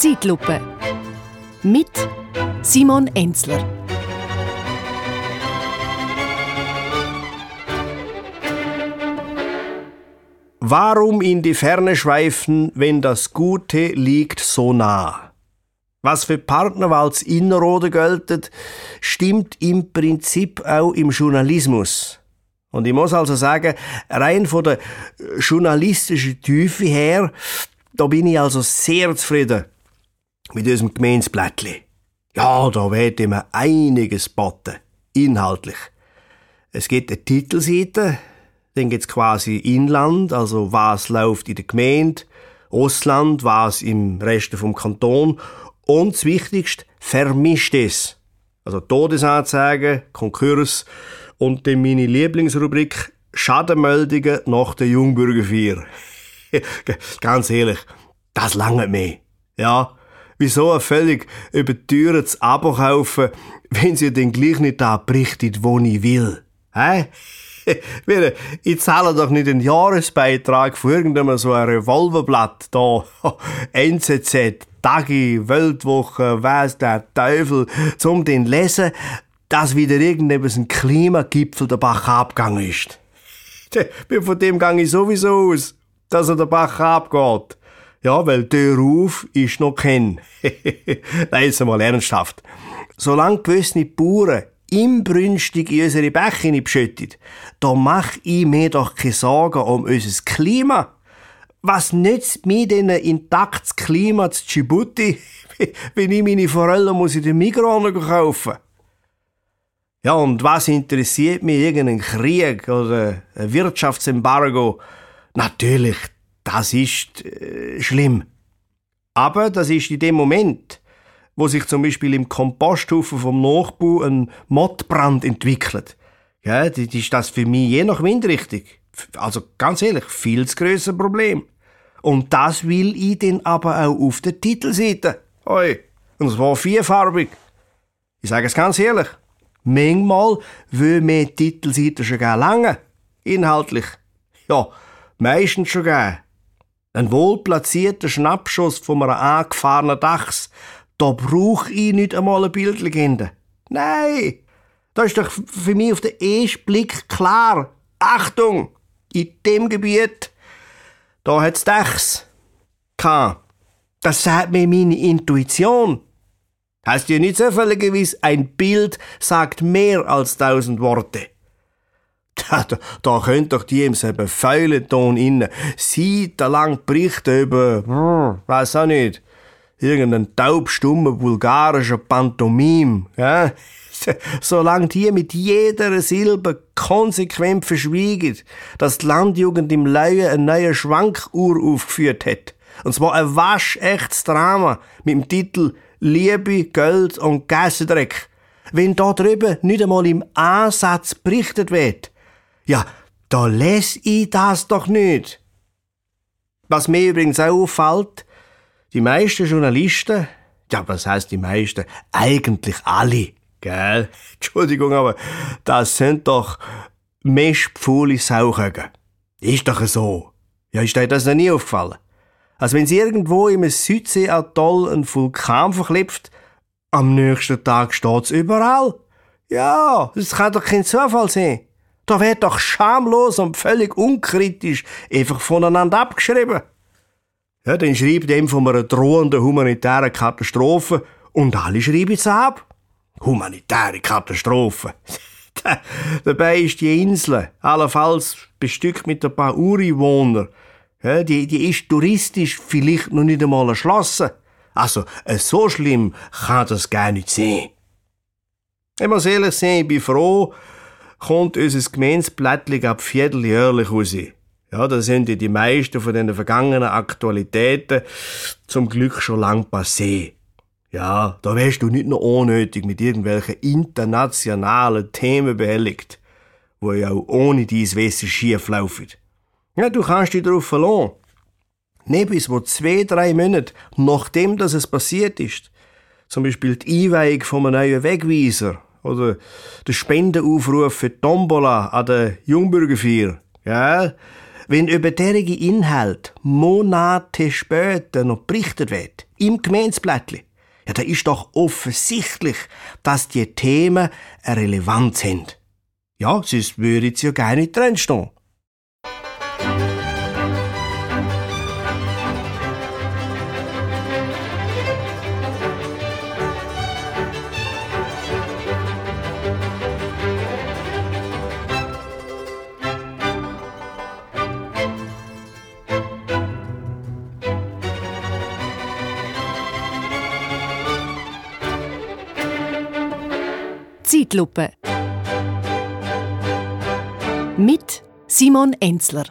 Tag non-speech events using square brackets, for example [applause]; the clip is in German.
Zeitlupe mit Simon Enzler. Warum in die Ferne schweifen, wenn das Gute liegt so nah? Was für Partnerwalds Innerrode geltet, stimmt im Prinzip auch im Journalismus. Und ich muss also sagen, rein von der journalistischen Tiefe her, da bin ich also sehr zufrieden mit diesem Gemeinsblättli. Ja, da wird immer einiges botten, inhaltlich. Es gibt eine Titelseite, dann gibt's quasi Inland, also was läuft in der Gemeinde, Ausland, was im Rest vom Kanton und das Wichtigste, Vermischtes. Also Todesanzeigen, Konkurs und dann meine Lieblingsrubrik Schadenmeldungen nach der Jungbürgerfeier. [laughs] Ganz ehrlich, das lange mir. Ja, wieso ein völlig überteuertes Abo kaufen, [laughs] wenn sie dann gleich nicht da berichtet, wo ich will? Hä? [laughs] ich zahle doch nicht den Jahresbeitrag für irgendeinem so ein Revolverblatt da. [laughs] NZZ, Tagi, Weltwoche, weiss der Teufel, zum den lesen, dass wieder irgendetwas ein Klimagipfel der Bach abgegangen ist. Von dem gang ich sowieso aus, dass er der Bach abgeht. Ja, weil der Ruf ist noch kein. [laughs] Nein, jetzt mal ernsthaft. Solange gewisse Bauern inbrünstig in unsere Bäche beschüttet, da mach ich mir doch keine Sorgen um unser Klima. Was nützt mir denn ein intaktes Klima zu Djibouti, [laughs] wenn ich meine Forellen muss in den Migros kaufen Ja, und was interessiert mich irgendein Krieg oder ein Wirtschaftsembargo? Natürlich, das ist äh, schlimm. Aber das ist in dem Moment, wo sich zum Beispiel im Komposthaufen vom Nachbau ein Mottbrand entwickelt. Ja, das ist das für mich je nach Windrichtung. Also ganz ehrlich, viel zu grösser Problem. Und das will ich dann aber auch auf der Titelseite. Oi. Und zwar vierfarbig. Ich sage es ganz ehrlich. Manchmal will mir die Titelseite schon gar lange. Inhaltlich. Ja, meistens schon gar. Ein wohlplatzierter Schnappschuss von einem angefahrenen Dachs da brauche ich nicht einmal eine Bildlegende. Nein, da ist doch für mich auf den ersten Blick klar. Achtung, in dem Gebiet, da hat's Dachs. Das sagt mir meine Intuition. Heißt ja nicht zufälligerweise, ein Bild sagt mehr als tausend Worte. [laughs] Da, da, da könnt doch die im selben Feuilleton innen seitenlang berichten über, hm, weiß auch nicht, irgendeinen taubstummen bulgarischen Pantomim, ja? [laughs] Solange die mit jeder Silbe konsequent verschwiegen, dass die Landjugend im Leuen eine neue Schwankuhr aufgeführt hat. Und zwar ein waschechtes Drama mit dem Titel Liebe, Geld und Gässendreck. Wenn da drüben nicht einmal im Ansatz berichtet wird, ja, da lese ich das doch nicht. Was mir übrigens auch auffällt, die meisten Journalisten, ja, was heißt die meisten? Eigentlich alle, gell? [laughs] Entschuldigung, aber das sind doch mestpfuhle Sauchögen. Ist doch so. Ja, ist dir das noch nie aufgefallen? Als wenn sie irgendwo im Südseeatoll ein Vulkan verklipft, am nächsten Tag steht's überall. Ja, das kann doch kein Zufall sein. Da wird doch schamlos und völlig unkritisch einfach voneinander abgeschrieben. Ja, dann schreibt ihm von einer drohenden humanitären Katastrophe und alle schreiben es ab. Humanitäre Katastrophe. [laughs] Dabei ist die Insel allenfalls bestückt mit ein paar Ureinwohnern. Ja, die, die ist touristisch vielleicht noch nicht einmal erschlossen. Also, so schlimm kann das gar nicht sein. Ich muss ehrlich sein, ich bin froh, kommt unser Gemeinsblättchen ab vierteljährlich raus. Ja, da sind ja die meisten von den vergangenen Aktualitäten zum Glück schon lang passé. Ja, da wärst du nicht nur unnötig mit irgendwelchen internationalen Themen behelligt, wo ja auch ohne dies Wesen schief laufen. Ja, du kannst dich darauf verlassen. Nicht bis wo zwei, drei Monate nachdem dass es passiert ist, zum Beispiel die Einweihung von einem neuen Wegweiser oder der Spendenaufruf für Tombola an der Jungbürgerfeier, ja, Wenn über derige Inhalt Monate später noch berichtet wird, im Gemeinsblättli, ja, da ist doch offensichtlich, dass die Themen eine Relevanz haben. Ja, sonst würde sie ja gar nicht drin Zeitlupe. Mit Simon Enzler.